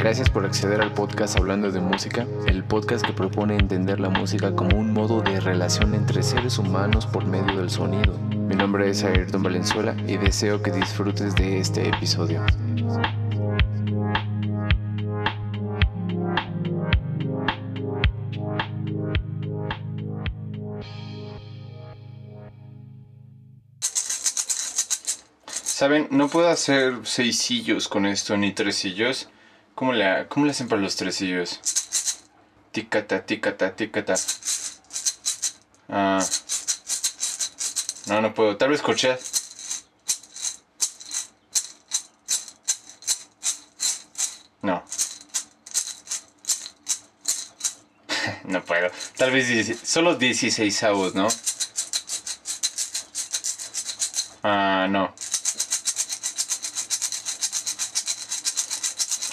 Gracias por acceder al podcast Hablando de Música, el podcast que propone entender la música como un modo de relación entre seres humanos por medio del sonido. Mi nombre es Ayrton Valenzuela y deseo que disfrutes de este episodio. Saben, no puedo hacer seisillos con esto ni tresillos. ¿Cómo le, cómo le hacen para los tresillos? Ticata, ticata, ticata. Ah. No, no puedo. Tal vez escuché. No. no puedo. Tal vez solo 16 avos, ¿no? Ah, no.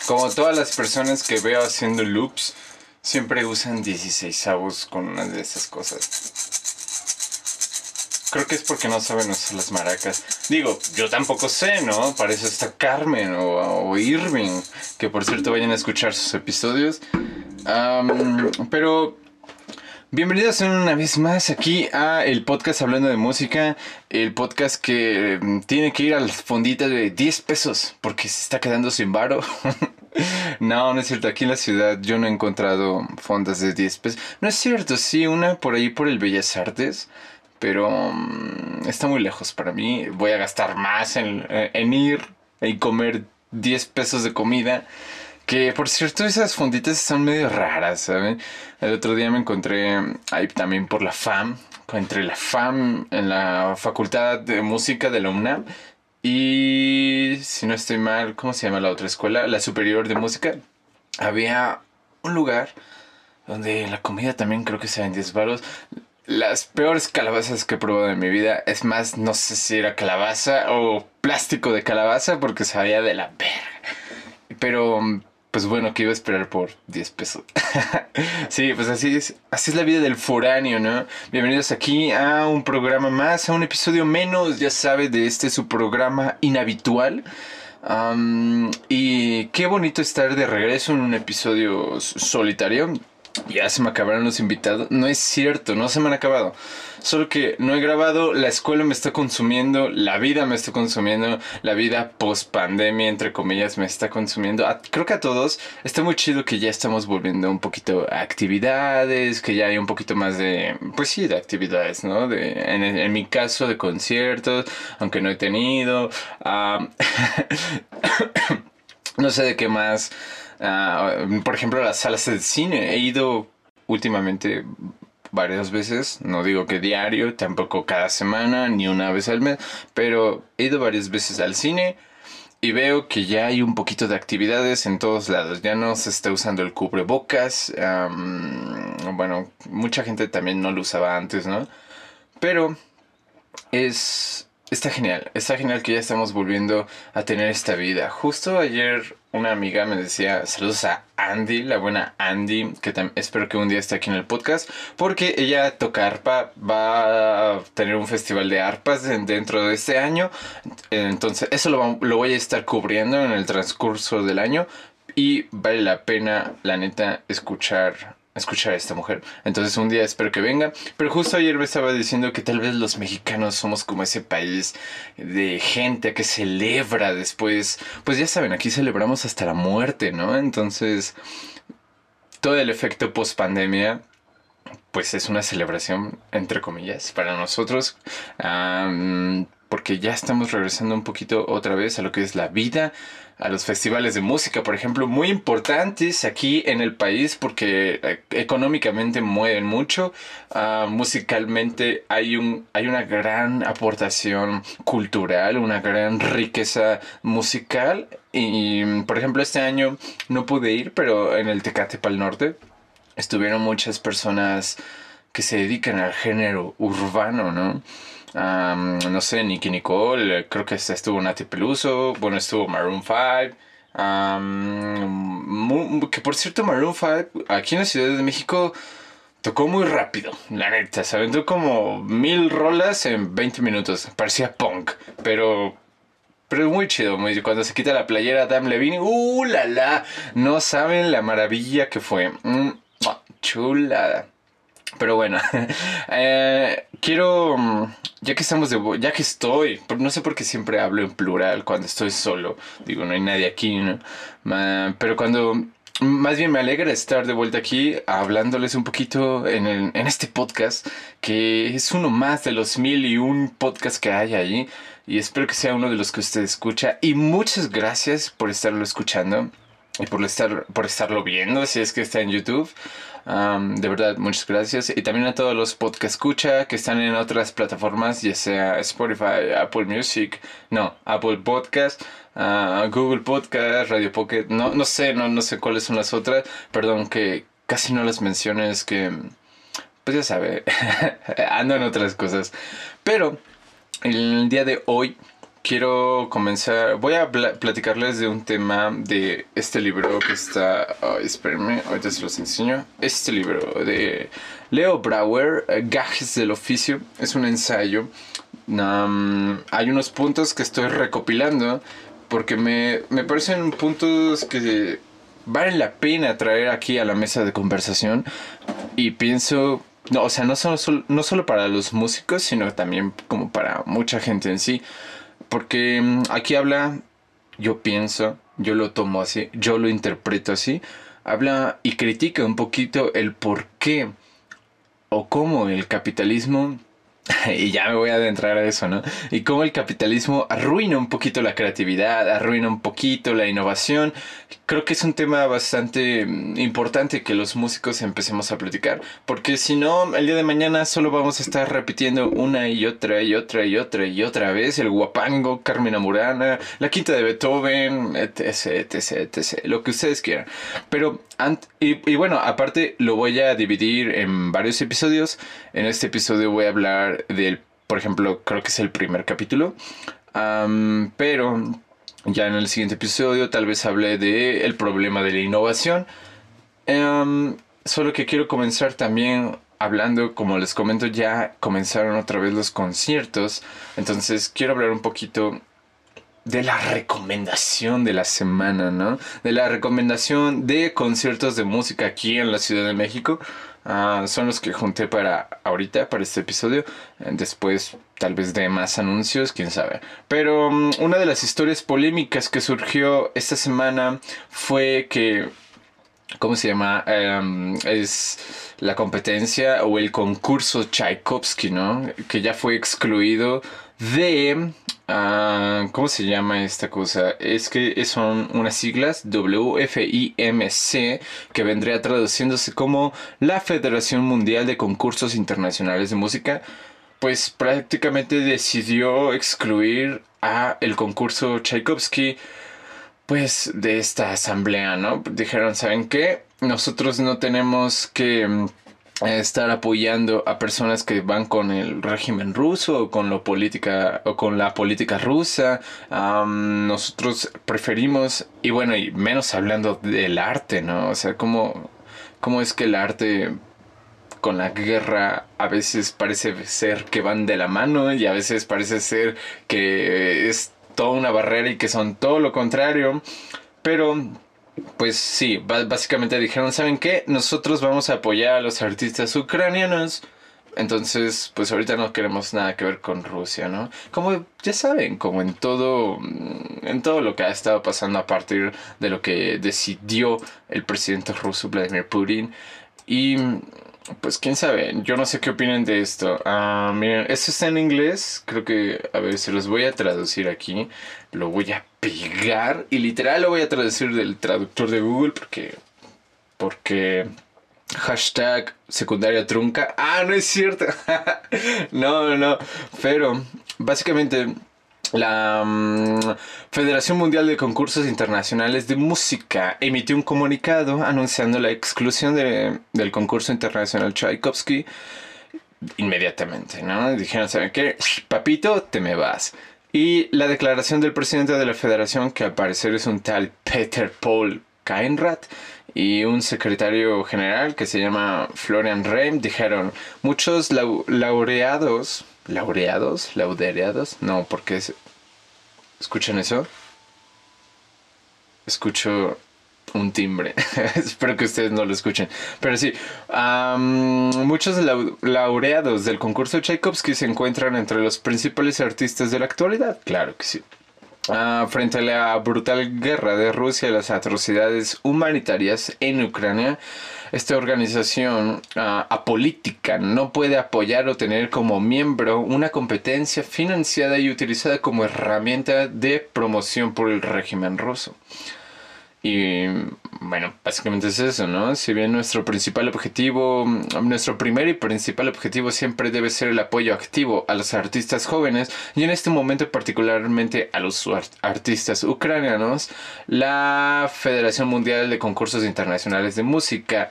Como todas las personas que veo haciendo loops, siempre usan 16 avos con una de esas cosas. Creo que es porque no saben usar las maracas. Digo, yo tampoco sé, ¿no? Para eso está Carmen o, Irving, que por cierto vayan a escuchar sus episodios. pero Bienvenidos una vez más aquí a el podcast Hablando de Música, el podcast que mm, tiene que ir al fondita de 10 pesos porque se está quedando sin varo. no, no es cierto, aquí en la ciudad yo no he encontrado fondas de 10 pesos. No es cierto, sí, una por ahí por el Bellas Artes, pero mm, está muy lejos para mí. Voy a gastar más en, eh, en ir y comer 10 pesos de comida que por cierto, esas fonditas están medio raras, ¿saben? El otro día me encontré ahí también por la FAM, entre la FAM en la Facultad de Música de la UNAM y, si no estoy mal, ¿cómo se llama la otra escuela? La Superior de Música. Había un lugar donde la comida también creo que se en 10 baros. Las peores calabazas que he probado en mi vida. Es más, no sé si era calabaza o plástico de calabaza porque sabía de la verga. Pero pues bueno, que iba a esperar por 10 pesos. sí, pues así es, así es la vida del foráneo, ¿no? Bienvenidos aquí a un programa más, a un episodio menos, ya sabe, de este su programa inhabitual. y qué bonito estar de regreso en un episodio solitario. Ya se me acabaron los invitados. No es cierto, no se me han acabado. Solo que no he grabado, la escuela me está consumiendo, la vida me está consumiendo, la vida post pandemia, entre comillas, me está consumiendo. creo que a todos está muy chido que ya estamos volviendo un poquito a actividades, que ya hay un poquito más de, pues sí, de actividades, ¿no? De, en, mi caso, de conciertos, aunque no he tenido. no sé de qué más. Ah, por ejemplo, las salas de cine. He ido últimamente varias veces, no digo que diario, tampoco cada semana, ni una vez al mes, pero he ido varias veces al cine y veo que ya hay un poquito de actividades en todos lados. Ya no se está usando el cubrebocas. bueno, mucha gente también no lo usaba antes, ¿no? Pero es Está genial, está genial que ya estamos volviendo a tener esta vida. Justo ayer una amiga me decía, saludos a Andy, la buena Andy, que espero que un día esté aquí en el podcast, porque ella toca arpa, va a tener un festival de arpas dentro de este año, entonces eso lo, lo voy a estar cubriendo en el transcurso del año y vale la pena, la neta, escuchar escuchar a esta mujer. Entonces un día espero que venga. Pero justo ayer me estaba diciendo que tal vez los mexicanos somos como ese país de gente que celebra después. Pues ya saben, aquí celebramos hasta la muerte, ¿no? Entonces, todo el efecto post pandemia pues es una celebración, entre comillas, para nosotros, porque ya estamos regresando un poquito otra vez a lo que es la vida, a los festivales de música, por ejemplo, muy importantes aquí en el país porque eh, económicamente mueven mucho, ah, musicalmente hay, un, hay una gran aportación cultural, una gran riqueza musical. Y, por ejemplo, este año no pude ir, pero en el Tecate Pal Norte estuvieron muchas personas que se dedican al género urbano, ¿no? no sé, Nicky Nicole, creo que estuvo Nati Peluso, bueno, estuvo Maroon 5. que por cierto, Maroon 5 aquí en la Ciudad de México tocó muy rápido, la neta. Se aventó como mil rolas en 20 minutos. Parecía punk, pero, pero es muy chido. Cuando se quita la playera Adam Levine, ¡uh, la, la! No saben la maravilla que fue. Mm, chulada. Pero bueno, eh, quiero, mm, ya que estamos de, ya que estoy, no sé por qué siempre hablo en plural cuando estoy solo, digo, no hay nadie aquí, ¿no? Pero cuando, más bien me alegra estar de vuelta aquí hablándoles un poquito en, el, en este podcast, que es uno más de los mil y un podcasts que hay ahí, y espero que sea uno de los que usted escucha, y muchas gracias por estarlo escuchando y por, estar, por estarlo viendo, si es que está en YouTube de verdad, muchas gracias. Y también a todos los podcast escucha que están en otras plataformas, ya sea Spotify, Apple Music, no, Apple Podcast, ah, Google Podcast, Radio Pocket, no, no sé, no, no sé cuáles son las otras. Perdón que casi no las menciones, que pues ya sabe, ando en otras cosas. Pero el día de hoy quiero comenzar, voy a platicarles de un tema de este libro que está, espérenme, ahorita se los enseño, este libro de Leo Brauer, eh, Gajes del Oficio, es un ensayo, hay unos puntos que estoy recopilando porque me, me parecen puntos que valen la pena traer aquí a la mesa de conversación. Y pienso no, o sea, no solo, no solo para los músicos, sino también como para mucha gente en sí. Porque mm, aquí habla, yo pienso, yo lo tomo así, yo lo interpreto así, habla y critica un poquito el por qué o cómo el capitalismo y ya me voy a adentrar a eso, ¿no? Y cómo el capitalismo arruina un poquito la creatividad, arruina un poquito la innovación. Creo que es un tema bastante mm, importante que los músicos empecemos a platicar, porque si no, el día de mañana solo vamos a estar repitiendo una y otra y otra y otra y otra vez el guapango, Carmen Amurana, la quinta de Beethoven, etc, etc, etc, lo que ustedes quieran. Pero, y, y bueno, aparte lo voy a dividir en varios episodios. En este episodio voy a hablar del, por ejemplo, creo que es el primer capítulo. pero ya en el siguiente episodio tal vez hable de el problema de la innovación. solo que quiero comenzar también hablando, como les comento, ya comenzaron otra vez los conciertos. Entonces quiero hablar un poquito de la recomendación de la semana, ¿no? De la recomendación de conciertos de música aquí en la Ciudad de México. Ah, son los que junté para ahorita, para este episodio. Después tal vez de más anuncios, quién sabe. Pero mm, una de las historias polémicas que surgió esta semana fue que... ¿Cómo se llama? Em, es la competencia o el concurso Tchaikovsky, ¿no? Que ya fue excluido de Ah, ¿Cómo se llama esta cosa? Es que son unas siglas WFIMC que vendría traduciéndose como la Federación Mundial de Concursos Internacionales de Música. Pues prácticamente decidió excluir a el concurso Tchaikovsky pues de esta asamblea, ¿no? Dijeron, ¿saben qué? Nosotros no tenemos que mm, estar apoyando a personas que van con el régimen ruso o con, lo política, o con la política rusa. nosotros preferimos, y bueno, y menos hablando del arte, ¿no? O sea, cómo, cómo es que el arte con la guerra a veces parece ser que van de la mano y a veces parece ser que es toda una barrera y que son todo lo contrario. Pero pues sí, básicamente dijeron, ¿saben qué? Nosotros vamos a apoyar a los artistas ucranianos. Entonces, pues ahorita no queremos nada que ver con Rusia, ¿no? Como ya saben, como en todo, mm, en todo lo que ha estado pasando a partir de lo que decidió el presidente ruso Vladimir Putin. Y pues quién sabe, yo no sé qué opinan de esto. Ah, miren, esto está en inglés, creo que, a ver, se los voy a traducir aquí. Lo voy a pegar y literal lo voy a traducir del traductor de Google porque... Porque... Hashtag secundaria trunca. Ah, no es cierto. no, no. Pero básicamente la mm, Federación Mundial de Concursos Internacionales de Música emitió un comunicado anunciando la exclusión del concurso internacional Tchaikovsky inmediatamente, ¿no? Dijeron, ¿saben qué? Papito, te me vas. Y la declaración del presidente de la federación, que al parecer es un tal Peter Paul Kainrat, y un secretario general que se llama Florian Reim, dijeron, muchos laureados laureados, laudereados, no, porque es ¿Escuchan eso? Escucho un timbre. Espero que ustedes no lo escuchen. Pero sí, muchos laureados del concurso Tchaikovsky se encuentran entre los principales artistas de la actualidad. Claro que sí. Ah, frente a la brutal guerra de Rusia y las atrocidades humanitarias en Ucrania, esta organización uh, apolítica no puede apoyar o tener como miembro una competencia financiada y utilizada como herramienta de promoción por el régimen ruso. Y bueno, básicamente es eso, ¿no? Si bien nuestro principal objetivo, nuestro primer y principal objetivo siempre debe ser el apoyo activo a los artistas jóvenes y en este momento particularmente a los artistas ucranianos, la Federación Mundial de Concursos Internacionales de Música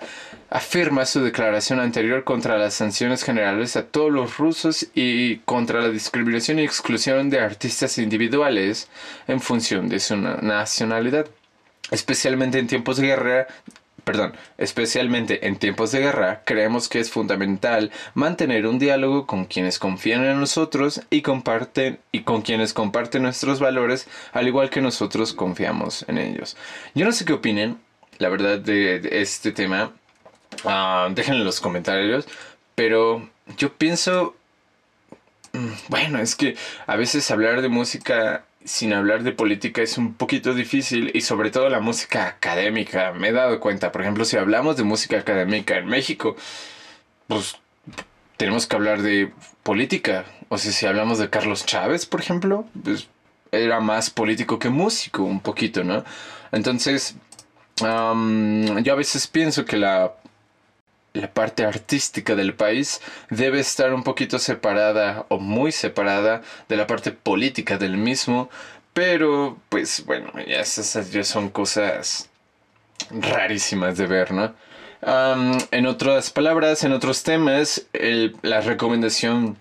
afirma su declaración anterior contra las sanciones generales a todos los rusos y contra la discriminación y exclusión de artistas individuales en función de su nacionalidad especialmente en tiempos de guerra, perdón, especialmente en tiempos de guerra, creemos que es fundamental mantener un diálogo con quienes confían en nosotros y comparten y con quienes comparten nuestros valores, al igual que nosotros confiamos en ellos. Yo no sé qué opinen, la verdad, de, este tema. Uh, déjenlo en los comentarios, pero yo pienso, mm, bueno, es que a veces hablar de música sin hablar de política es un poquito difícil y sobre todo la música académica. Me he dado cuenta, por ejemplo, si hablamos de música académica en México, pues tenemos que hablar de política. O sea, si hablamos de Carlos Chávez, por ejemplo, pues era más político que músico, un poquito, ¿no? Entonces, yo a veces pienso que la la parte artística del país debe estar un poquito separada o muy separada de la parte política del mismo, pero pues bueno, ya esas ya son cosas rarísimas de ver, ¿no? en otras palabras, en otros temas, la recomendación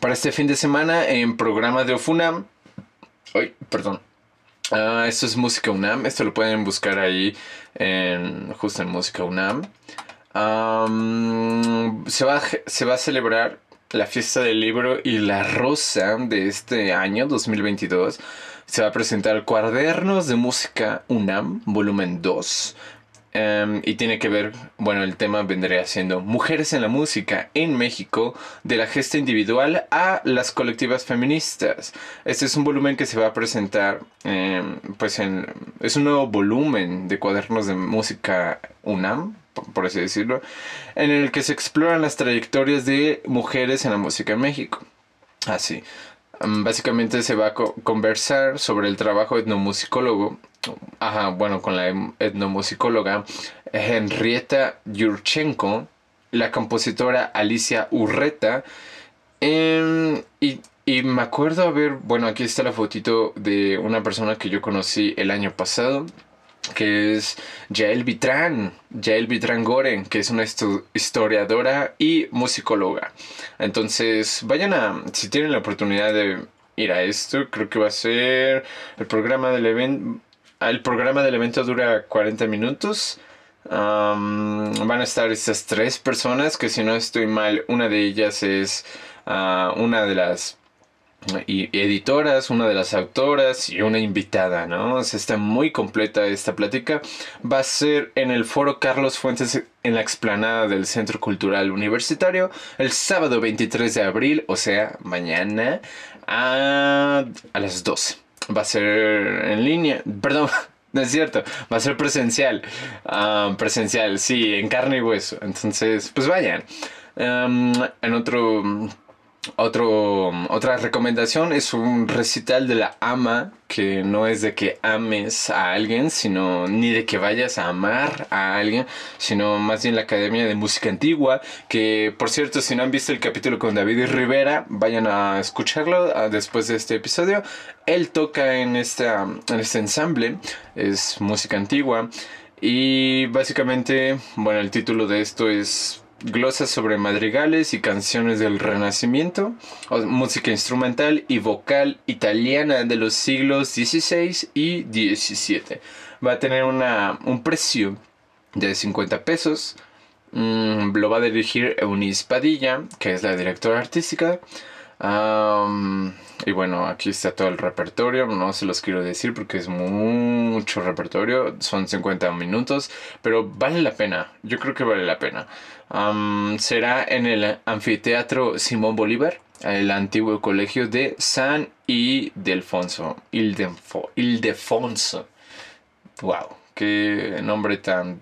para este fin de semana en programa de Ofunam. Ay, perdón. Ah, esto es Música UNAM. Esto lo pueden buscar ahí en, justo en Música UNAM se, va, se va a celebrar la fiesta del libro y la rosa de este año 2022. Se va a presentar Cuadernos de Música UNAM, volumen 2. Em, y tiene que ver, bueno, el tema vendría siendo Mujeres en la Música en México, de la gesta individual a las colectivas feministas. Este es un volumen que se va a presentar, em, pues en, es un nuevo volumen de cuadernos de música UNAM, por así decirlo, en el que se exploran las trayectorias de mujeres en la música en México. Así. Mm, básicamente se va a conversar sobre el trabajo etnomusicólogo, ajá, bueno, con la etnomusicóloga Henrietta Yurchenko, la compositora Alicia Urreta, em, y, y me acuerdo haber, bueno, aquí está la fotito de una persona que yo conocí el año pasado, que es Jael Vitrán, Jael Vitrán Goren, que es una historiadora y musicóloga. Entonces, vayan a, si tienen la oportunidad de ir a esto, creo que va a ser el programa del evento. El programa del evento dura 40 minutos. van a estar estas tres personas, que si no estoy mal, una de ellas es ah, una de las y editoras, una de las autoras y una invitada, ¿no? O está muy completa esta plática. Va a ser en el foro Carlos Fuentes en la explanada del Centro Cultural Universitario el sábado 23 de abril, o sea, mañana a, a las 12. Va a ser en línea, perdón, no es cierto, va a ser presencial. Ah, presencial, sí, en carne y hueso. Entonces, pues vayan. en otro otro, otra recomendación es un recital de la ama, que no es de que ames a alguien, sino ni de que vayas a amar a alguien, sino más bien la Academia de Música Antigua, que por cierto, si no han visto el capítulo con David Rivera, vayan a escucharlo ah, después de este episodio. Él toca en, esta, en este ensamble, es música antigua, y básicamente, bueno, el título de esto es glosas sobre madrigales y canciones del Renacimiento, música instrumental y vocal italiana de los siglos XVI y XVII. Va a tener una, un precio de 50 pesos. Mm, lo va a dirigir Eunice Padilla, que es la directora artística. Y bueno, aquí está todo el repertorio. No se los quiero decir porque es mucho repertorio. Son 50 minutos. Pero vale la pena. Yo creo que vale la pena. será en el anfiteatro Simón Bolívar. El antiguo colegio de San Ildefonso. Ildefonso. Wow, qué nombre tan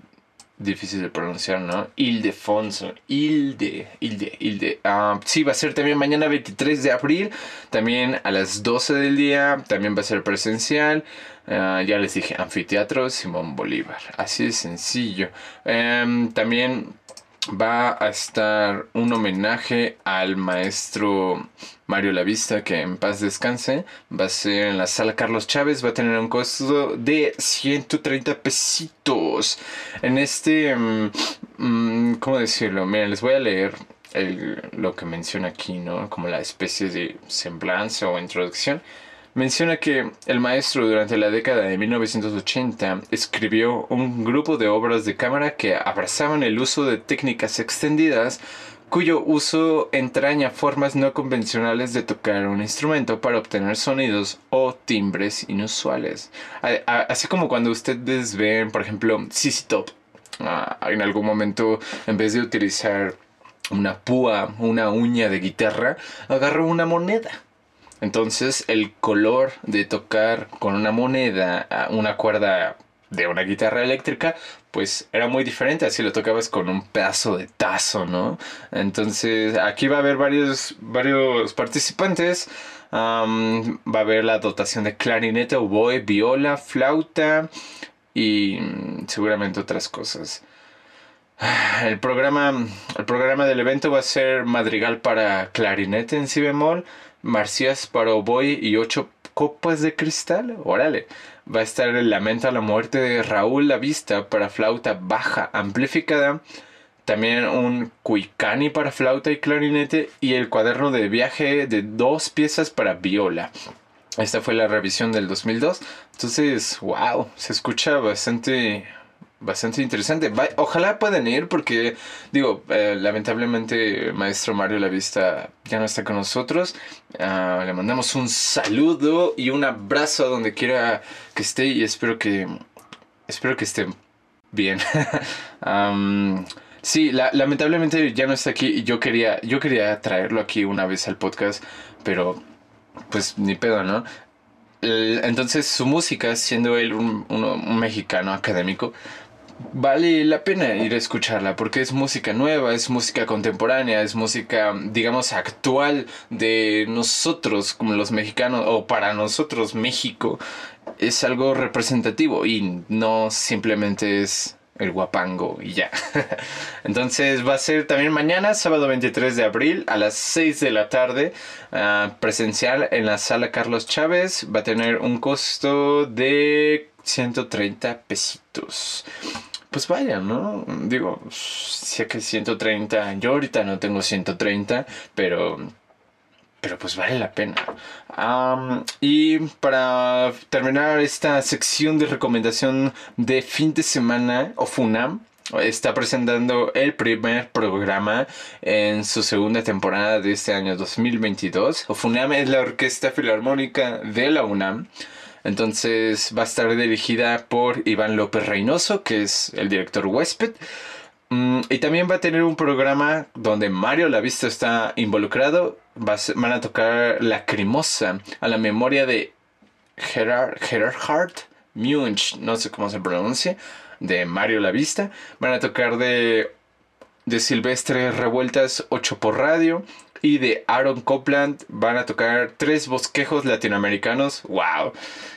difícil de pronunciar, ¿no? Ildefonso, Ilde, Ilde, Ilde. Ah, sí, va a ser también mañana 23 de abril, también a las 12 del día, también va a ser presencial. Ah, ya les dije, anfiteatro Simón Bolívar, así de sencillo. Em, también va a estar un homenaje al maestro Mario Lavista, que en paz descanse. Va a ser en la sala Carlos Chávez, va a tener un costo de 130 pesitos. En este, mm, mm, ¿cómo decirlo? Miren, les voy a leer lo que menciona aquí, ¿no? Como la especie de semblanza o introducción menciona que el maestro durante la década de 1980 escribió un grupo de obras de cámara que abrazaban el uso de técnicas extendidas cuyo uso entraña formas no convencionales de tocar un instrumento para obtener sonidos o timbres inusuales. Así como cuando ustedes ven, por ejemplo, CC Top, ah, en algún momento, en vez de utilizar una púa, una uña de guitarra, agarró una moneda entonces el color de tocar con una moneda una cuerda de una guitarra eléctrica, pues era muy diferente, así lo tocabas con un pedazo de tazo, ¿no? Entonces aquí va a haber varios, varios participantes. va a haber la dotación de clarinete, oboe, viola, flauta y mm, seguramente otras cosas. El programa, el programa del evento va a ser madrigal para clarinete en si bemol, Marcias para oboe y ocho copas de cristal. Órale. Va a estar el lamento a la muerte de Raúl La Vista para flauta baja amplificada. También un cuicani para flauta y clarinete. Y el cuaderno de viaje de dos piezas para viola. Esta fue la revisión del 2002. Entonces, wow, se escucha bastante bastante interesante. Ojalá puedan ir porque, digo, eh, lamentablemente maestro Mario La Vista ya no está con nosotros. Ah, le mandamos un saludo y un abrazo a donde quiera que esté y espero que, espero que esté bien. sí, lamentablemente ya no está aquí y yo quería, yo quería traerlo aquí una vez al podcast, pero pues ni pedo, ¿no? Entonces su música, siendo él un mexicano académico, vale la pena ir a escucharla porque es música nueva, es música contemporánea, es música, digamos, actual de nosotros como los mexicanos o para nosotros México. Es algo representativo y no simplemente es el guapango y ya. Entonces va a ser también mañana, sábado 23 de abril, a las 6 de la tarde, ah, presencial en la sala Carlos Chávez. Va a tener un costo de 130 pesitos. Pues vaya, ¿no? Digo, sé que 130, yo ahorita no tengo 130, pero pero pues vale la pena. y para terminar esta sección de recomendación de fin de semana, o FUNAM está presentando el primer programa en su segunda temporada de este año 2022. O FUNAM es la Orquesta Filarmónica de la UNAM. Entonces va a estar dirigida por Iván López Reynoso, que es el director huésped. Mm, y también va a tener un programa donde Mario Lavista está involucrado. van a tocar Lacrimosa a la memoria de Gerard, Gerhard Munch, no sé cómo se pronuncia, de Mario Lavista. Van a tocar de, de Silvestre Revueltas 8 por radio y de Aaron Copland van a tocar tres bosquejos latinoamericanos. ¡Wow!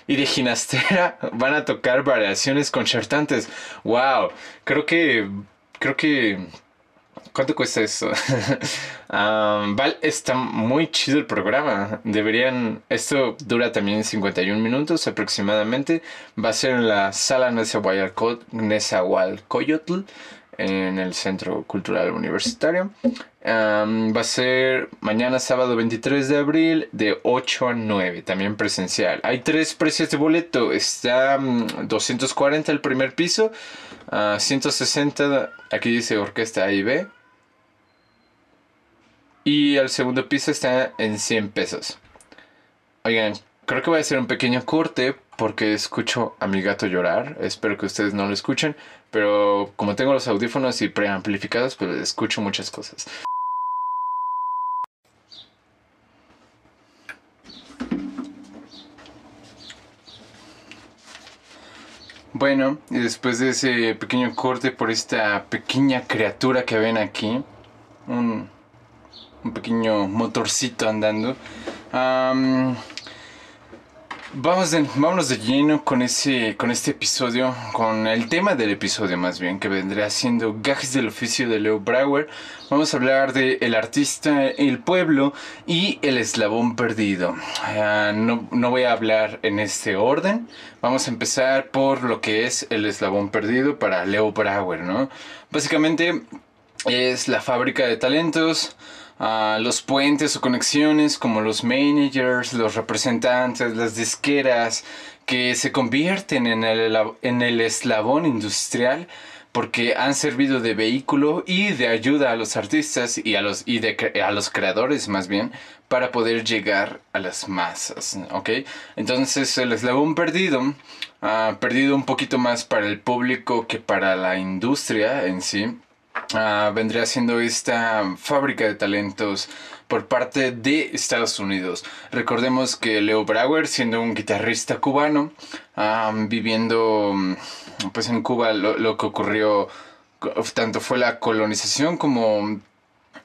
Y de Ginastera van a tocar variaciones concertantes. ¡Wow! Creo que. Creo que. ¿Cuánto cuesta eso? um, está muy chido el programa. Deberían. Esto dura también 51 minutos aproximadamente. Va a ser en la sala Nezahualcóyotl en el Centro Cultural Universitario. va a ser mañana sábado 23 de abril de 8 a 9, también presencial. Hay tres precios de boleto. Está 240 el primer piso, 160, aquí dice orquesta A y B. y el segundo piso está en 100 pesos. Oigan, creo que voy a hacer un pequeño corte porque escucho a mi gato llorar. Espero que ustedes no lo escuchen, pero como tengo los audífonos y preamplificados, pues escucho muchas cosas. Bueno, y después de ese pequeño corte por esta pequeña criatura que ven aquí, un, un pequeño motorcito andando, Vamos de, vámonos de lleno con, ese, con este episodio, con el tema del episodio más bien, que vendría siendo Gajes del oficio de Leo Brauer. Vamos a hablar de el artista, el pueblo y el eslabón perdido. Ah, no, no voy a hablar en este orden. Vamos a empezar por lo que es el eslabón perdido para Leo Brauer, ¿no? Básicamente es la fábrica de talentos los puentes o conexiones como los managers, los representantes, las disqueras que se convierten en el, en el eslabón industrial porque han servido de vehículo y de ayuda a los artistas y a los, y de, a los creadores más bien para poder llegar a las masas, ¿ok? Entonces el eslabón perdido, ha perdido un poquito más para el público que para la industria en sí, Ah, vendría siendo esta fábrica de talentos por parte de Estados Unidos. Recordemos que Leo Brauer, siendo un guitarrista cubano, ah, viviendo mm, pues en Cuba lo, que ocurrió, tanto fue la colonización como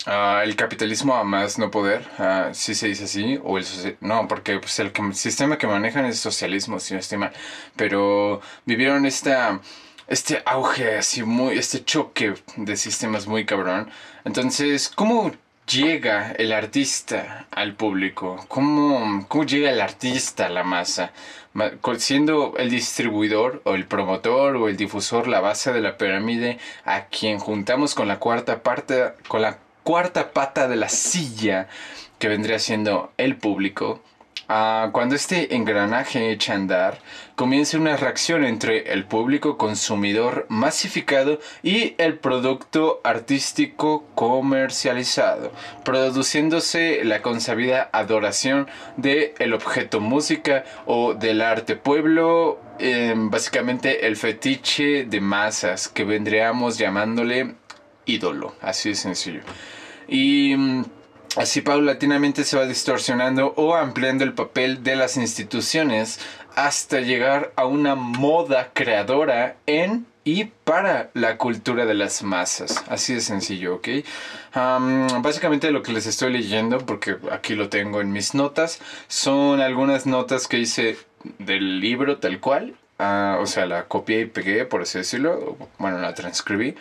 ah, el capitalismo a más no poder, si se dice así, o el no, porque pues, el, sistema que manejan es socialismo, si no estoy mal, pero vivieron esta este auge así muy, este choque de sistemas muy cabrón. Entonces, ¿cómo llega el artista al público? ¿Cómo, cómo llega el artista a la masa? Siendo el distribuidor o el promotor o el difusor la base de la pirámide a quien juntamos con la cuarta parte, con la cuarta pata de la silla que vendría siendo el público Cuando este engranaje echa a andar, comienza una reacción entre el público consumidor masificado y el producto artístico comercializado, produciéndose la consabida adoración del el objeto música o del arte pueblo, em, básicamente el fetiche de masas que vendríamos llamándole ídolo, así de sencillo. Y mm, Así paulatinamente se va distorsionando o ampliando el papel de las instituciones hasta llegar a una moda creadora en y para la cultura de las masas. Así de sencillo, ¿ok? básicamente lo que les estoy leyendo, porque aquí lo tengo en mis notas, son algunas notas que hice del libro tal cual. Ah, o sea, la copié y pegué, por así decirlo. Bueno, la transcribí.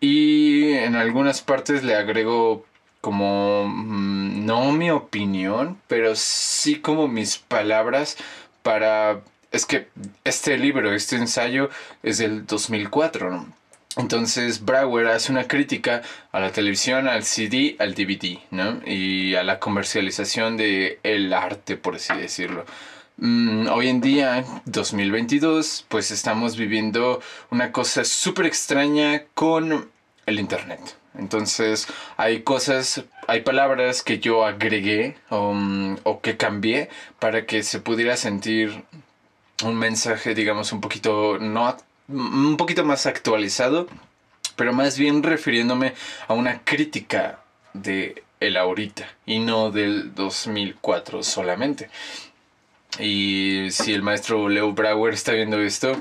Y en algunas partes le agrego como mm, no mi opinión, pero sí como mis palabras para... Es que este libro, este ensayo es del 2004, ¿no? Entonces Brower hace una crítica a la televisión, al CD, al DVD, ¿no? Y a la comercialización de el arte, por así decirlo. Mm, hoy en día, 2022, pues estamos viviendo una cosa súper extraña con el Internet. Entonces hay cosas, hay palabras que yo agregué um, o que cambié para que se pudiera sentir un mensaje, digamos, un poquito, no, un poquito más actualizado, pero más bien refiriéndome a una crítica de el ahorita y no del 2004 solamente. Y si el maestro Leo Brauer está viendo esto,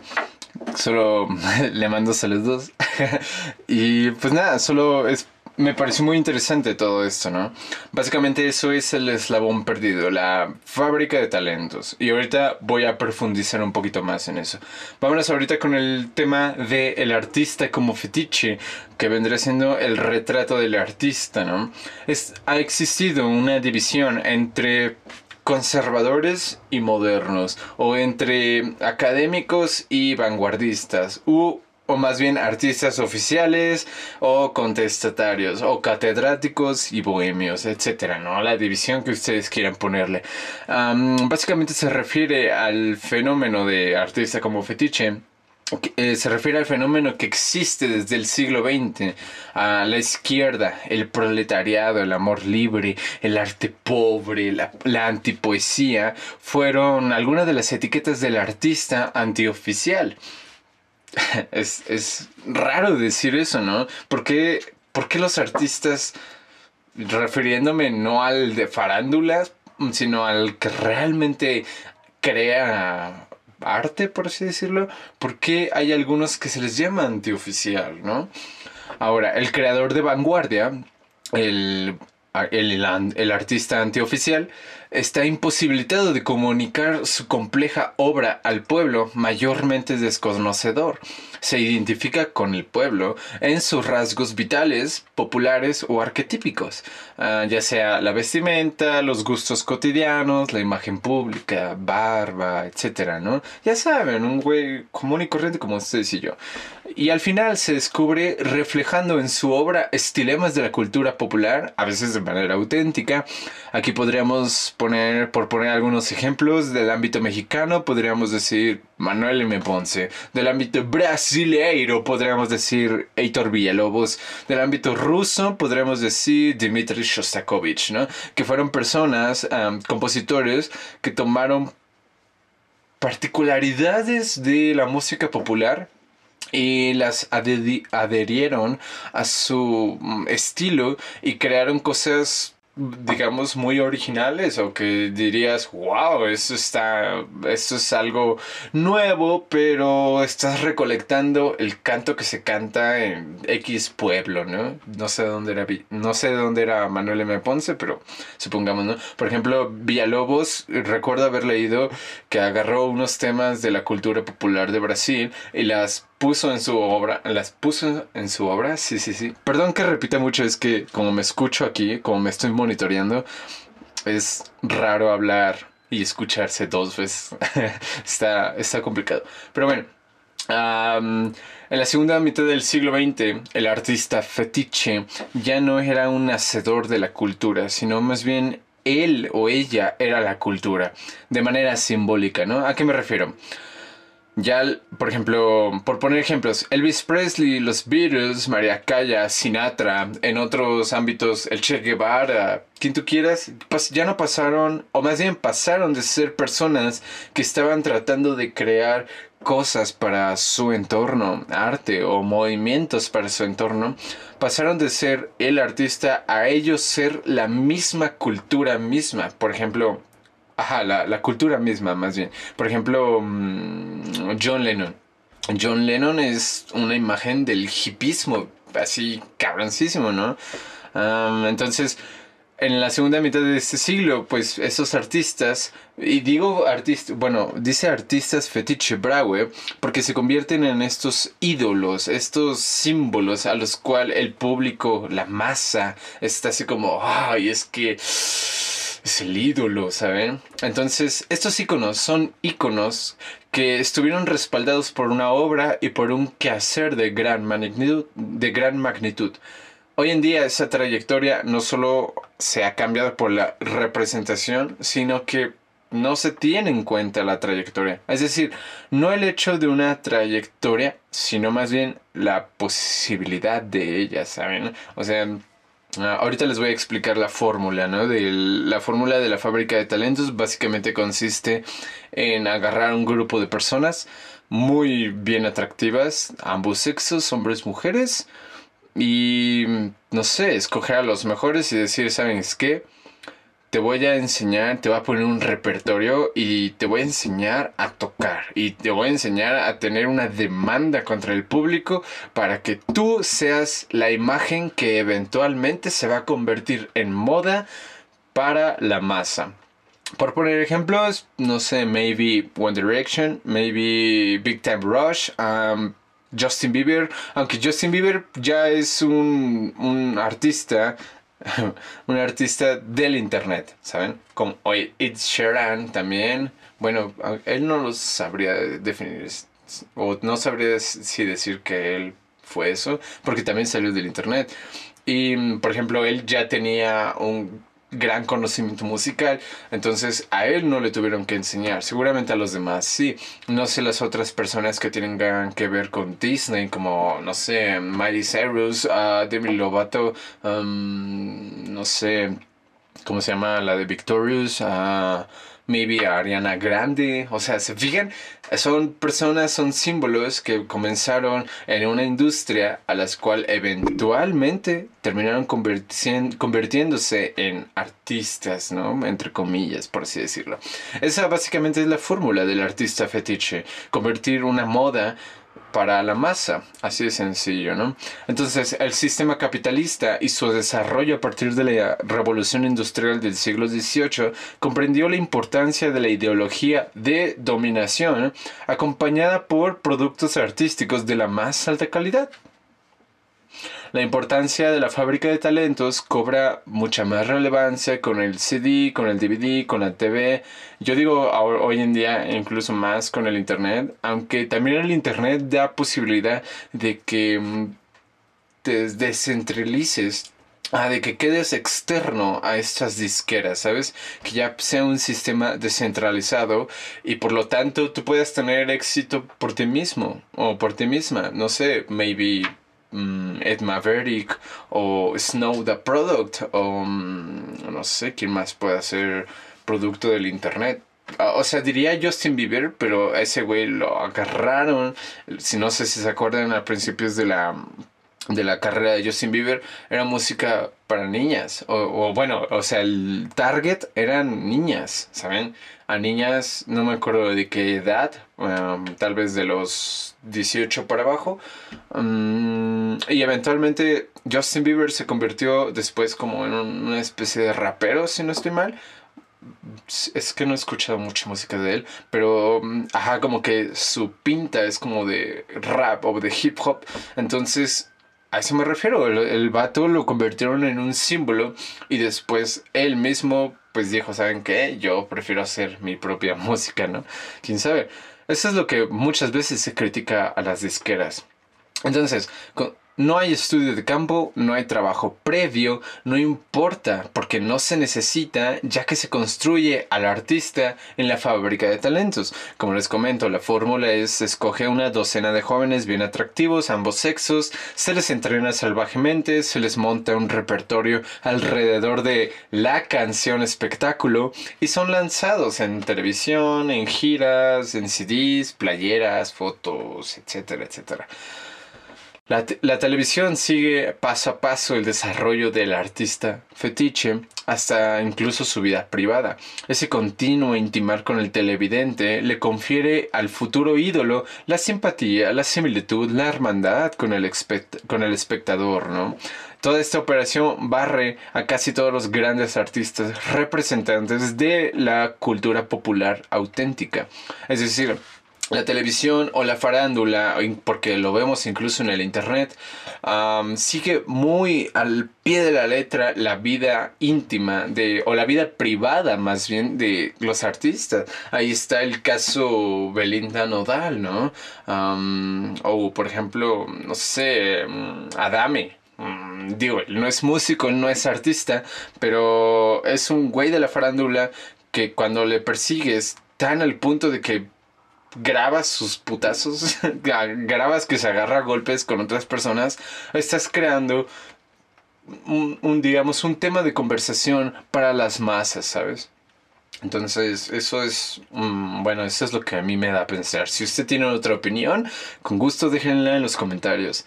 Solo le mando saludos. y pues nada, solo es me pareció muy interesante todo esto, ¿no? Básicamente eso es el eslabón perdido, la fábrica de talentos. Y ahorita voy a profundizar un poquito más en eso. Vámonos ahorita con el tema del el artista como fetiche, que vendría siendo el retrato del artista, ¿no? Es, ha existido una división entre conservadores y modernos, o entre académicos y vanguardistas, u, o más bien artistas oficiales o contestatarios, o catedráticos y bohemios, etcétera, ¿no? La división que ustedes quieran ponerle. básicamente se refiere al fenómeno de artista como fetiche eh, se refiere al fenómeno que existe desde el siglo XX, a la izquierda, el proletariado, el amor libre, el arte pobre, la, la antipoesía, fueron algunas de las etiquetas del artista antioficial. Es, es raro decir eso, ¿no? ¿Por ¿Por qué los artistas, refiriéndome no al de farándulas, sino al que realmente crea arte, por así decirlo, porque hay algunos que se les llama antioficial, ¿no? Ahora, el creador de vanguardia, el, el, el artista antioficial, está imposibilitado de comunicar su compleja obra al pueblo mayormente desconocedor. Se identifica con el pueblo en sus rasgos vitales, populares o arquetípicos, ah, ya sea la vestimenta, los gustos cotidianos, la imagen pública, barba, etc. ¿no? Ya saben, un güey común y corriente como ustedes y yo. Y al final se descubre reflejando en su obra estilemas de la cultura popular, a veces de manera auténtica. Aquí podríamos por poner algunos ejemplos, del ámbito mexicano podríamos decir Manuel M. Ponce, del ámbito brasileiro podríamos decir Heitor Villalobos, del ámbito ruso podríamos decir Dmitry Shostakovich, ¿no? Que fueron personas, compositores que tomaron particularidades de la música popular y las adherieron a su mm, estilo y crearon cosas digamos, muy originales o que dirías, wow, eso está, esto es algo nuevo, pero estás recolectando el canto que se canta en X pueblo, ¿no? No sé dónde era, no sé dónde era Manuel M. Ponce, pero supongamos, ¿no? Por ejemplo, Villalobos, recuerdo haber leído que agarró unos temas de la cultura popular de Brasil y las puso en su obra, las puso en su obra, sí, sí, sí. Perdón que repita mucho, es que como me escucho aquí, como me estoy monitoreando, es raro hablar y escucharse dos veces. está, está complicado. Pero bueno, en la segunda mitad del siglo XX, el artista fetiche ya no era un hacedor de la cultura, sino más bien él o ella era la cultura, de manera simbólica, ¿no? ¿A qué me refiero? Ya, por ejemplo, por poner ejemplos, Elvis Presley, los Beatles, María Calla, Sinatra, en otros ámbitos, el Che Guevara, quien tú quieras, pues ya no pasaron, o más bien pasaron de ser personas que estaban tratando de crear cosas para su entorno, arte o movimientos para su entorno, pasaron de ser el artista a ellos ser la misma cultura misma. Por ejemplo, Ajá, la, cultura misma, más bien. Por ejemplo, mm, John Lennon. John Lennon es una imagen del hipismo, así cabroncísimo, ¿no? entonces, en la segunda mitad de este siglo, pues esos artistas, y digo artistas, bueno, dice artistas fetiche Braue, porque se convierten en estos ídolos, estos símbolos a los cuales el público, la masa, está así como, ay, es que es el ídolo, ¿saben? Entonces, estos iconos son iconos que estuvieron respaldados por una obra y por un quehacer de gran magnitud. De gran magnitud. Hoy en día esa trayectoria no solo se ha cambiado por la representación, sino que no se tiene en cuenta la trayectoria. Es decir, no el hecho de una trayectoria, sino más bien la posibilidad de ella, ¿saben? O sea, Ah, ahorita les voy a explicar la fórmula, ¿no? De la fórmula de la fábrica de talentos básicamente consiste en agarrar un grupo de personas muy bien atractivas, ambos sexos, hombres, mujeres, y no sé, escoger a los mejores y decir, ¿saben qué? Te voy a enseñar, te voy a poner un repertorio y te voy a enseñar a tocar y te voy a enseñar a tener una demanda contra el público para que tú seas la imagen que eventualmente se va a convertir en moda para la masa. Por poner ejemplos, no sé, maybe One Direction, maybe Big Time Rush, um, Justin Bieber, aunque Justin Bieber ya es un, un artista un artista del internet, ¿saben? Como It's Sheeran también. Bueno, él no lo sabría definir, o no sabría si decir que él fue eso, porque también salió del internet. Y, por ejemplo, él ya tenía un gran conocimiento musical, entonces a él no le tuvieron que enseñar, seguramente a los demás sí, no sé las otras personas que tienen que ver con Disney, como, no sé, Miley Cyrus, uh, Demi Lovato, um, no sé, ¿cómo se llama? La de Victorious, uh, maybe a Ariana Grande, o sea, se fijan, son personas, son símbolos que comenzaron en una industria a las cual eventualmente terminaron convirtiéndose en artistas, ¿no? Entre comillas, por así decirlo. Esa básicamente es la fórmula del artista fetiche, convertir una moda para la masa, así de sencillo, ¿no? Entonces, el sistema capitalista y su desarrollo a partir de la revolución industrial del siglo XVIII comprendió la importancia de la ideología de dominación acompañada por productos artísticos de la más alta calidad la importancia de la fábrica de talentos cobra mucha más relevancia con el CD, con el DVD, con la TV. Yo digo hoy en día incluso más con el Internet, aunque también el Internet da posibilidad de que mm, te descentralices Ah, de que quedes externo a estas disqueras, ¿sabes? Que ya sea un sistema descentralizado y por lo tanto tú puedas tener éxito por ti mismo o por ti misma. No sé, maybe Mm, Ed Maverick o Snow the Product o mm, no sé quién más puede ser producto del internet. Ah, o sea, diría Justin Bieber, pero ese güey lo agarraron. Si no sé si se acuerdan a principios de la de la carrera de Justin Bieber era música para niñas. O, bueno, o sea, el target eran niñas, ¿saben? A niñas, no me acuerdo de qué edad, um, tal vez de los 18 para abajo. Um, y eventualmente Justin Bieber se convirtió después como en una especie de rapero, si no estoy mal es que no he escuchado mucha música de él, pero um, ajá, como que su pinta es como de rap o de hip hop. Entonces a eso me refiero, el, el, vato lo convirtieron en un símbolo y después él mismo pues dijo, ¿saben qué? Yo prefiero hacer mi propia música, ¿no? ¿Quién sabe? Eso es lo que muchas veces se critica a las disqueras. Entonces, no hay estudio de campo, no hay trabajo previo, no importa, porque no se necesita, ya que se construye al artista en la fábrica de talentos. Como les comento, la fórmula es escoge una docena de jóvenes bien atractivos, ambos sexos, se les entrena salvajemente, se les monta un repertorio alrededor de la canción espectáculo y son lanzados en televisión, en giras, en CDs, playeras, fotos, etcétera, etcétera. La, televisión sigue paso a paso el desarrollo del artista fetiche hasta incluso su vida privada. Ese continuo intimar con el televidente le confiere al futuro ídolo la simpatía, la similitud, la hermandad con el, con el espectador, ¿no? Toda esta operación barre a casi todos los grandes artistas representantes de la cultura popular auténtica. Es decir, la televisión o la farándula, porque lo vemos incluso en el internet, sigue muy al pie de la letra la vida íntima de, o la vida privada más bien de los artistas. Ahí está el caso Belinda Nodal, ¿no? o por ejemplo, no sé, mm, Adame. Mm, digo, él no es músico, no es artista, pero es un güey de la farándula que cuando le persigues tan al punto de que grabas sus putazos, grabas que se agarra golpes con otras personas, estás creando un, digamos, un tema de conversación para las masas, ¿sabes? Entonces, eso es, mm, bueno, eso es lo que a mí me da a pensar. Si usted tiene otra opinión, con gusto déjenla en los comentarios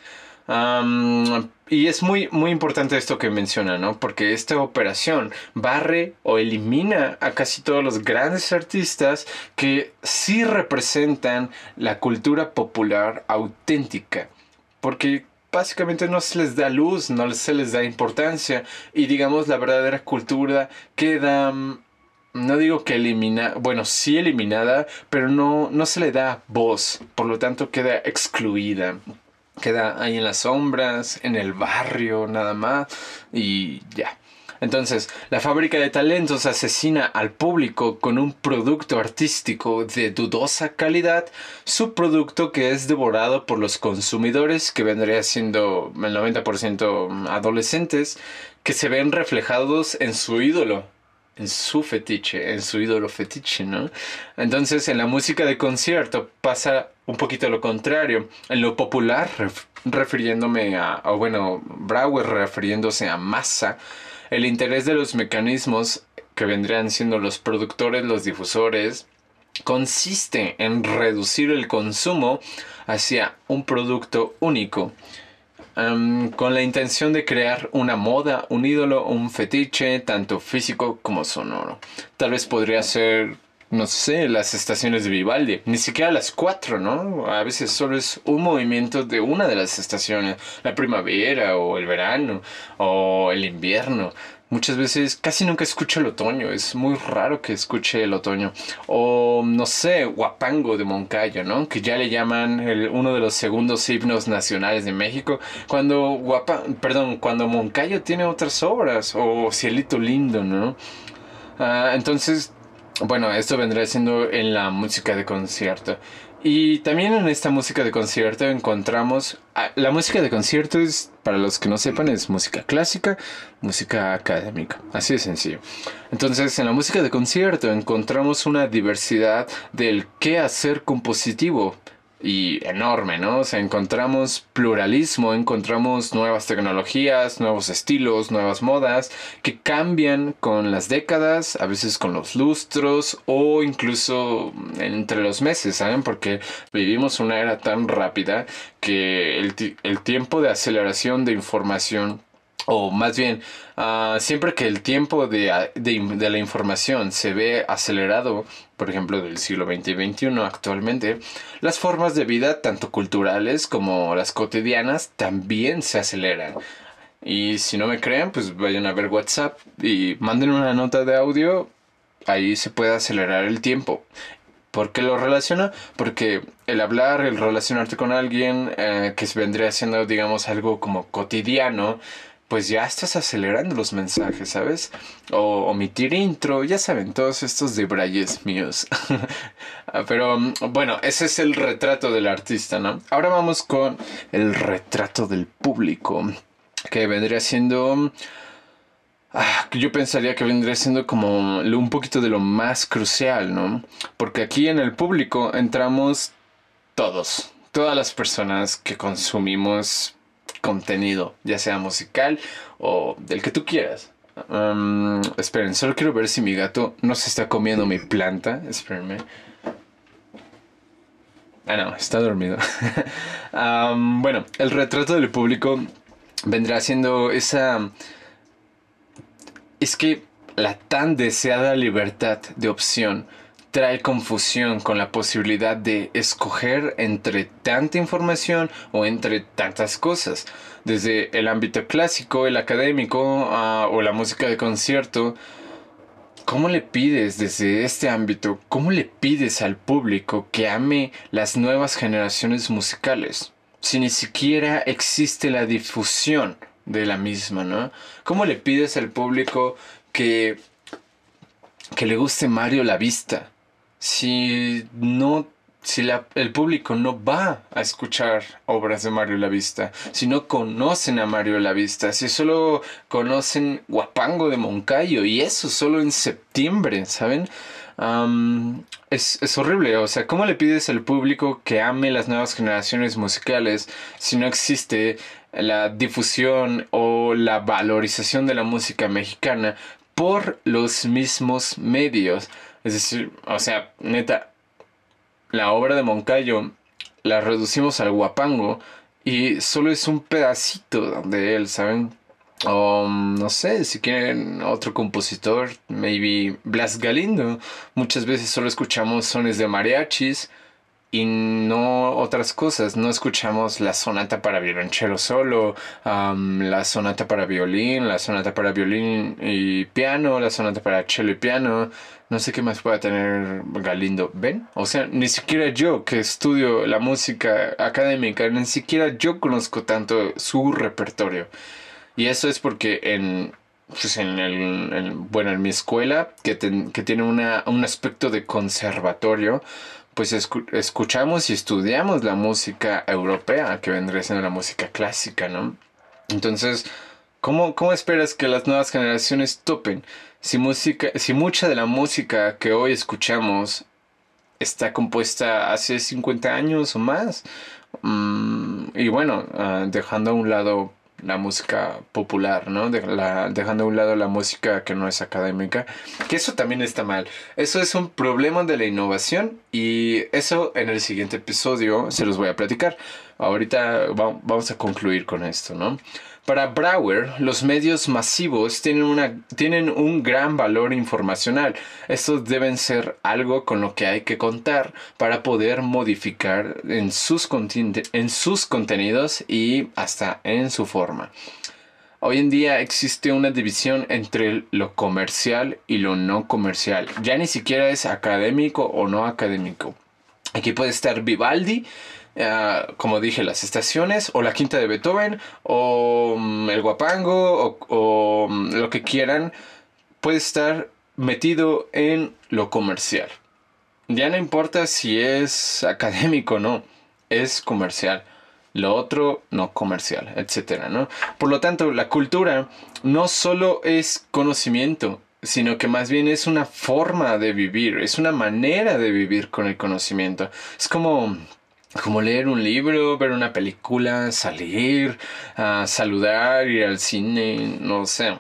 y es muy, muy importante esto que menciona, ¿no? Porque esta operación barre o elimina a casi todos los grandes artistas que sí representan la cultura popular auténtica. Porque básicamente no se les da luz, no se les da importancia y digamos la verdadera cultura queda mm, no digo que elimina, bueno, sí eliminada, pero no, no se le da voz, por lo tanto queda excluida queda ahí en las sombras, en el barrio nada más y ya. Entonces, la fábrica de talentos asesina al público con un producto artístico de dudosa calidad, su producto que es devorado por los consumidores, que vendría siendo el 90% adolescentes, que se ven reflejados en su ídolo, en su fetiche, en su ídolo fetiche, ¿no? Entonces en la música de concierto pasa un poquito lo contrario. En lo popular, refiriéndome a, o bueno, Brauer refiriéndose a masa, el interés de los mecanismos que vendrían siendo los productores, los difusores, consiste en reducir el consumo hacia un producto único con la intención de crear una moda, un ídolo, un fetiche, tanto físico como sonoro. Tal vez podría ser, no sé, las estaciones de Vivaldi, ni siquiera las cuatro, ¿no? A veces solo es un movimiento de una de las estaciones, la primavera o el verano o el invierno. Muchas veces casi nunca escucho el otoño, es muy raro que escuche el otoño. O no sé, Guapango de Moncayo, ¿no? Que ya le llaman uno de los segundos himnos nacionales de México. Cuando Guapa, perdón, cuando Moncayo tiene otras obras. O Cielito Lindo, ¿no? Ah, entonces, bueno, esto vendrá siendo en la música de concierto. Y también en esta música de concierto encontramos... Ah, la música de concierto es, para los que no sepan, es música clásica, música académica. Así de sencillo. Entonces, en la música de concierto encontramos una diversidad del qué hacer compositivo y enorme, ¿no? O sea, encontramos pluralismo, encontramos nuevas tecnologías, nuevos estilos, nuevas modas que cambian con las décadas, a veces con los lustros o incluso entre los meses, ¿saben? Porque vivimos una era tan rápida que el, el tiempo de aceleración de información o más bien, ah, siempre que el tiempo de, de, la información se ve acelerado, por ejemplo, del siglo XX y XXI actualmente, las formas de vida, tanto culturales como las cotidianas, también se aceleran. Y si no me creen, pues vayan a ver WhatsApp y manden una nota de audio, ahí se puede acelerar el tiempo. ¿Por qué lo relaciona? Porque el hablar, el relacionarte con alguien eh, que vendría siendo, digamos, algo como cotidiano, pues ya estás acelerando los mensajes, ¿sabes? O omitir intro, ya saben, todos estos debrayes míos. Ah, pero bueno, ese es el retrato del artista, ¿no? Ahora vamos con el retrato del público, que vendría siendo... Ah, yo pensaría que vendría siendo como un poquito de lo más crucial, ¿no? Porque aquí en el público entramos todos, todas las personas que consumimos contenido, ya sea musical o del que tú quieras. esperen, solo quiero ver si mi gato no se está comiendo mi planta. Espérenme. Ah, no, está dormido. bueno, el retrato del público vendrá siendo esa... Es que la tan deseada libertad de opción trae confusión con la posibilidad de escoger entre tanta información o entre tantas cosas. Desde el ámbito clásico, el académico ah, o la música de concierto, ¿cómo le pides desde este ámbito, cómo le pides al público que ame las nuevas generaciones musicales? Si ni siquiera existe la difusión de la misma, ¿no? ¿Cómo le pides al público que, que le guste Mario la vista? Si no si el público no va a escuchar obras de Mario La Vista, si no conocen a Mario La Vista, si solo conocen Guapango de Moncayo y eso solo en septiembre, ¿saben? es, es, horrible, o sea, ¿cómo le pides al público que ame las nuevas generaciones musicales si no existe la difusión o la valorización de la música mexicana por los mismos medios? Es decir, o sea, neta, la obra de Moncayo la reducimos al guapango y solo es un pedacito de él, ¿saben? O no sé, si quieren otro compositor, maybe Blas Galindo. Muchas veces solo escuchamos sones de mariachis y no otras cosas. No escuchamos la sonata para violonchelo solo, la sonata para violín, la sonata para violín y piano, la sonata para cello y piano. No sé qué más pueda tener Galindo. ¿Ven? O sea, ni siquiera yo que estudio la música académica, ni siquiera yo conozco tanto su repertorio. Y eso es porque en, pues en, el, bueno, en mi escuela, que, que tiene una, un aspecto de conservatorio, pues escuchamos y estudiamos la música europea, que vendría siendo la música clásica, ¿no? Entonces, ¿Cómo, ¿Cómo esperas que las nuevas generaciones topen si, música, si mucha de la música que hoy escuchamos está compuesta hace 50 años o más? Mm, y bueno, ah, dejando a un lado la música popular, ¿no? dejando a un lado la música que no es académica, que eso también está mal. Eso es un problema de la innovación y eso en el siguiente episodio se los voy a platicar. Ahorita vamos a concluir con esto, ¿no? Para Brower, los medios masivos tienen, una, tienen un gran valor informacional. Estos deben ser algo con lo que hay que contar para poder modificar en sus, en sus contenidos y hasta en su forma. Hoy en día existe una división entre lo comercial y lo no comercial. Ya ni siquiera es académico o no académico. Aquí puede estar Vivaldi Ah, como dije, las estaciones, o la quinta de Beethoven, o mm, el guapango, o, mm, lo que quieran, puede estar metido en lo comercial. Ya no importa si es académico o no, es comercial. Lo otro no comercial, etcétera, ¿no? Por lo tanto, la cultura no solo es conocimiento, sino que más bien es una forma de vivir, es una manera de vivir con el conocimiento. Es como como leer un libro, ver una película, salir, a saludar, ir al cine, no sé.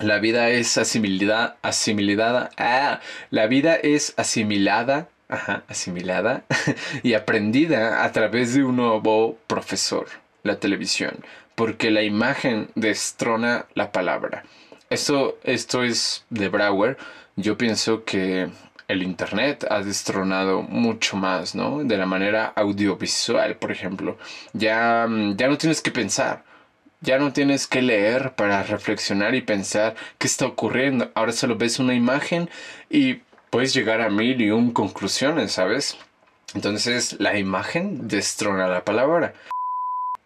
La vida es asimilada, asimilada, ah, la vida es asimilada, ajá, asimilada y aprendida a través de un nuevo profesor, la televisión, porque la imagen destrona la palabra. Esto, esto es de Brower. Yo pienso que el Internet ha destronado mucho más, ¿no? De la manera audiovisual, por ejemplo. Ya, mm, ya no tienes que pensar. Ya no tienes que leer para reflexionar y pensar qué está ocurriendo. Ahora solo ves una imagen y puedes llegar a mil y un conclusiones, ¿sabes? Entonces la imagen destrona la palabra.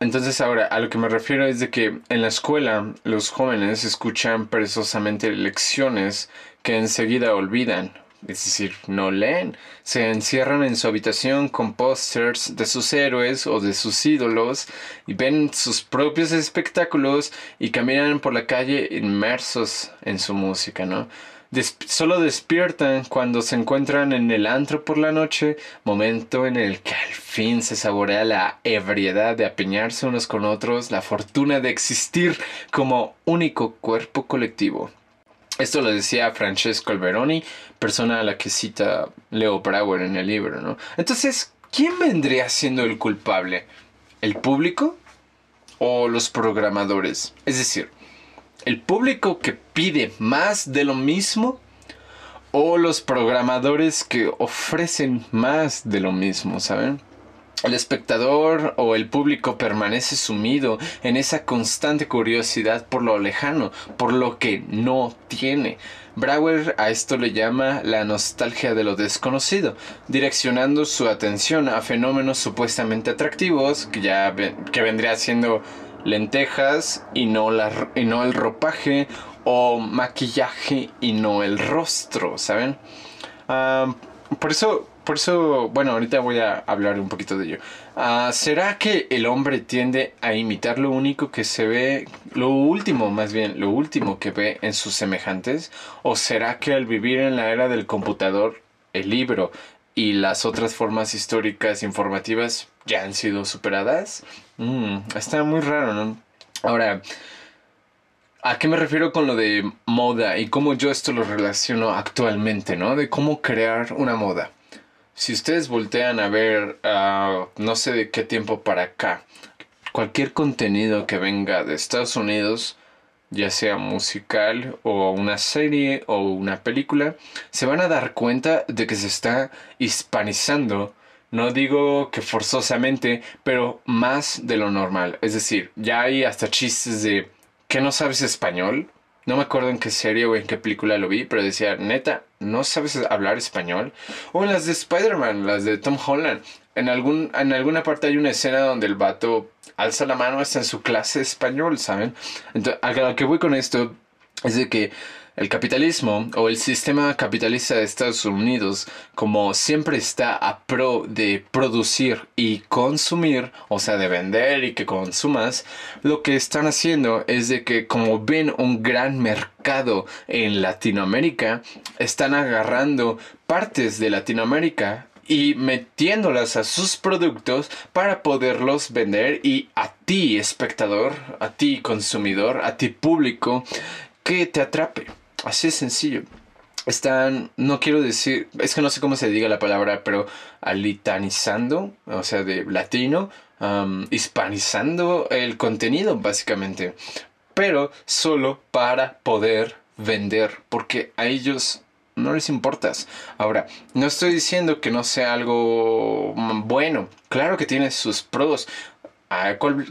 Entonces ahora a lo que me refiero es de que en la escuela los jóvenes escuchan perezosamente lecciones que enseguida olvidan es decir, no leen, se encierran en su habitación con pósters de sus héroes o de sus ídolos y ven sus propios espectáculos y caminan por la calle inmersos en su música, ¿no? solo despiertan cuando se encuentran en el antro por la noche, momento en el que al fin se saborea la ebriedad de apeñarse unos con otros, la fortuna de existir como único cuerpo colectivo. Esto lo decía Francesco Alberoni, persona a la que cita Leo Brauer en el libro, ¿no? Entonces, ¿quién vendría siendo el culpable? ¿El público o los programadores? Es decir, ¿el público que pide más de lo mismo o los programadores que ofrecen más de lo mismo, ¿saben? El espectador o el público permanece sumido en esa constante curiosidad por lo lejano, por lo que no tiene. Brauer a esto le llama la nostalgia de lo desconocido, direccionando su atención a fenómenos supuestamente atractivos, que ya que vendría siendo lentejas y no, y no el ropaje, o maquillaje y no el rostro, ¿saben? Ah, por eso por eso, bueno, ahorita voy a hablar un poquito de ello. Ah, ¿Será que el hombre tiende a imitar lo único que se ve, lo último más bien, lo último que ve en sus semejantes? ¿O será que al vivir en la era del computador, el libro y las otras formas históricas informativas ya han sido superadas? Mm, está muy raro, ¿no? Ahora, ¿A qué me refiero con lo de moda y cómo yo esto lo relaciono actualmente, ¿no? De cómo crear una moda si ustedes voltean a ver, uh, no sé de qué tiempo para acá, cualquier contenido que venga de Estados Unidos, ya sea musical o una serie o una película, se van a dar cuenta de que se está hispanizando. No digo que forzosamente, pero más de lo normal. Es decir, ya hay hasta chistes de que no sabes español no me acuerdo en qué serie o en qué película lo vi, pero decía, neta, ¿no sabes hablar español? O en las de Spider-Man, las de Tom Holland. En, algún, en alguna parte hay una escena donde el vato alza la mano hasta en su clase de español, ¿saben? Entonces, a lo que voy con esto es de que el capitalismo o el sistema capitalista de Estados Unidos, como siempre está a pro de producir y consumir, o sea, de vender y que consumas, lo que están haciendo es de que como ven un gran mercado en Latinoamérica, están agarrando partes de Latinoamérica y metiéndolas a sus productos para poderlos vender y a ti espectador, a ti consumidor, a ti público que te atrape. Así es sencillo. Están, no quiero decir, es que no sé cómo se diga la palabra, pero alitanizando, o sea, de latino, hispanizando el contenido, básicamente. Pero solo para poder vender, porque a ellos no les importas. Ahora, no estoy diciendo que no sea algo bueno. Claro que tiene sus pros.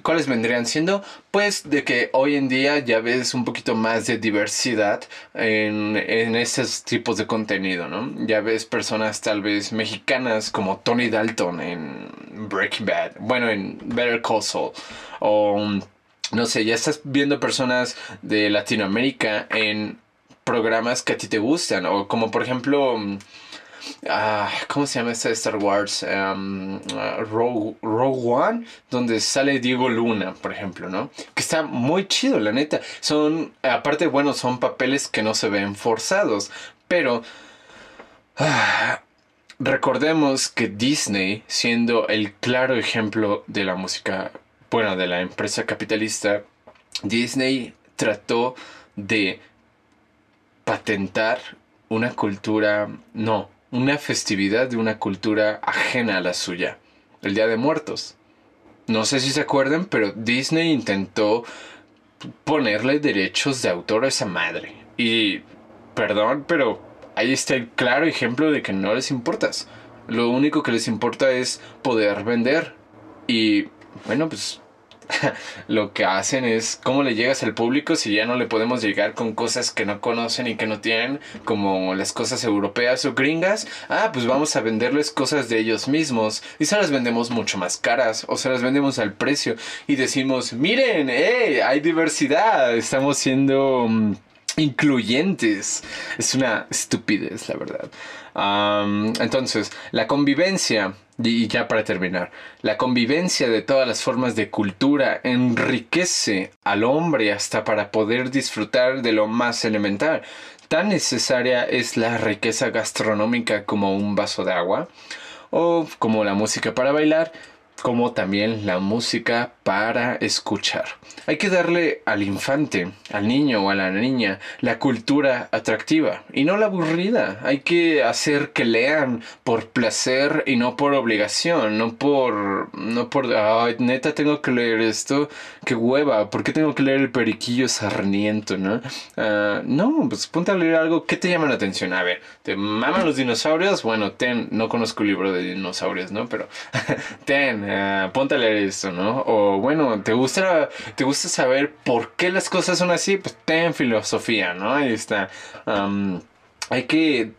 ¿Cuáles vendrían siendo? Pues de que hoy en día ya ves un poquito más de diversidad en, en estos tipos de contenido, ¿no? Ya ves personas tal vez mexicanas como Tony Dalton en Breaking Bad, bueno, en Better Call Saul, o no sé, ya estás viendo personas de Latinoamérica en programas que a ti te gustan, o como por ejemplo... Ah, ¿Cómo se llama esta de Star Wars? Um, Rogue, One, donde sale Diego Luna, por ejemplo, ¿no? Que está muy chido, la neta. Son, aparte, bueno, son papeles que no se ven forzados, pero... Ah, recordemos que Disney, siendo el claro ejemplo de la música, bueno, de la empresa capitalista, Disney trató de patentar una cultura, no, una festividad de una cultura ajena a la suya, el Día de Muertos. No sé si se acuerdan, pero Disney intentó ponerle derechos de autor a esa madre. Y, perdón, pero ahí está el claro ejemplo de que no les importas. Lo único que les importa es poder vender. Y, bueno, pues lo que hacen es cómo le llegas al público si ya no le podemos llegar con cosas que no conocen y que no tienen, como las cosas europeas o gringas. Ah, pues vamos a venderles cosas de ellos mismos y se las vendemos mucho más caras o se las vendemos al precio y decimos, miren, eh, hay diversidad, estamos siendo... Mm, incluyentes. Es una estupidez, la verdad. entonces, la convivencia, y ya para terminar, la convivencia de todas las formas de cultura enriquece al hombre hasta para poder disfrutar de lo más elemental. Tan necesaria es la riqueza gastronómica como un vaso de agua, o como la música para bailar, como también la música para escuchar. Hay que darle al infante, al niño o a la niña la cultura atractiva y no la aburrida. Hay que hacer que lean por placer y no por obligación, no por no por ay, neta tengo que leer esto, qué hueva, ¿por qué tengo que leer el periquillo sarniento, no? Ah, no, pues ponte a leer algo que te llama la atención. A ver, ¿te maman los dinosaurios? Bueno, ten, no conozco el libro de dinosaurios, ¿no? Pero ten, ponte a leer esto, ¿no? O bueno, ¿te gusta, te gusta saber por qué las cosas son así? Pues ten filosofía, ¿no? Ahí está. hay que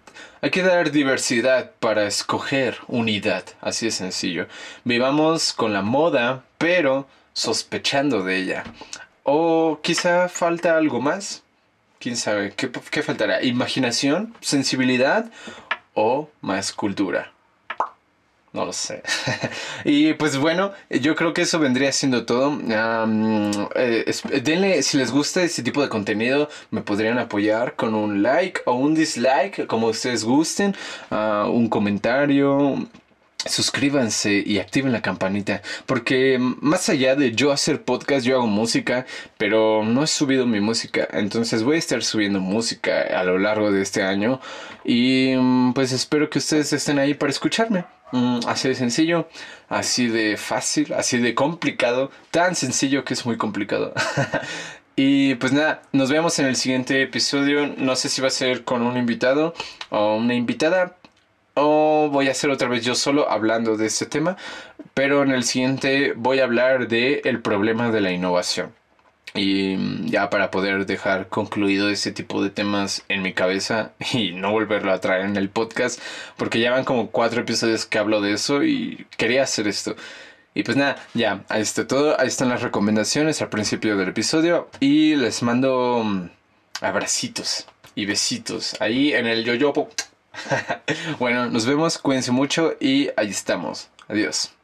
hay que dar diversidad para escoger unidad, así de sencillo. Vivamos con la moda, pero sospechando de ella. O quizá falta algo más. ¿Quién sabe? ¿Qué, qué faltará? ¿Imaginación? ¿Sensibilidad? ¿O más cultura? No lo sé. y pues bueno, yo creo que eso vendría siendo todo. Eh, denle, si les gusta este tipo de contenido, me podrían apoyar con un like o un dislike, como ustedes gusten, ah, un comentario suscríbanse y activen la campanita porque más allá de yo hacer podcast yo hago música pero no he subido mi música entonces voy a estar subiendo música a lo largo de este año y pues espero que ustedes estén ahí para escucharme Mm, así de sencillo, así de fácil, así de complicado, tan sencillo que es muy complicado. y pues nada, nos vemos en el siguiente episodio. No sé si va a ser con un invitado o una invitada. O voy a hacer otra vez yo solo hablando de este tema. Pero en el siguiente voy a hablar de el problema de la innovación. Y mm, ya para poder dejar concluido ese tipo de temas en mi cabeza y no volverlo a traer en el podcast, porque ya van como cuatro episodios que hablo de eso y quería hacer esto. Y pues nada, ya, ahí está todo, ahí están las recomendaciones al principio del episodio y les mando mm, abracitos y besitos ahí en el yoyopo. bueno, nos vemos, cuídense mucho y ahí estamos. Adiós.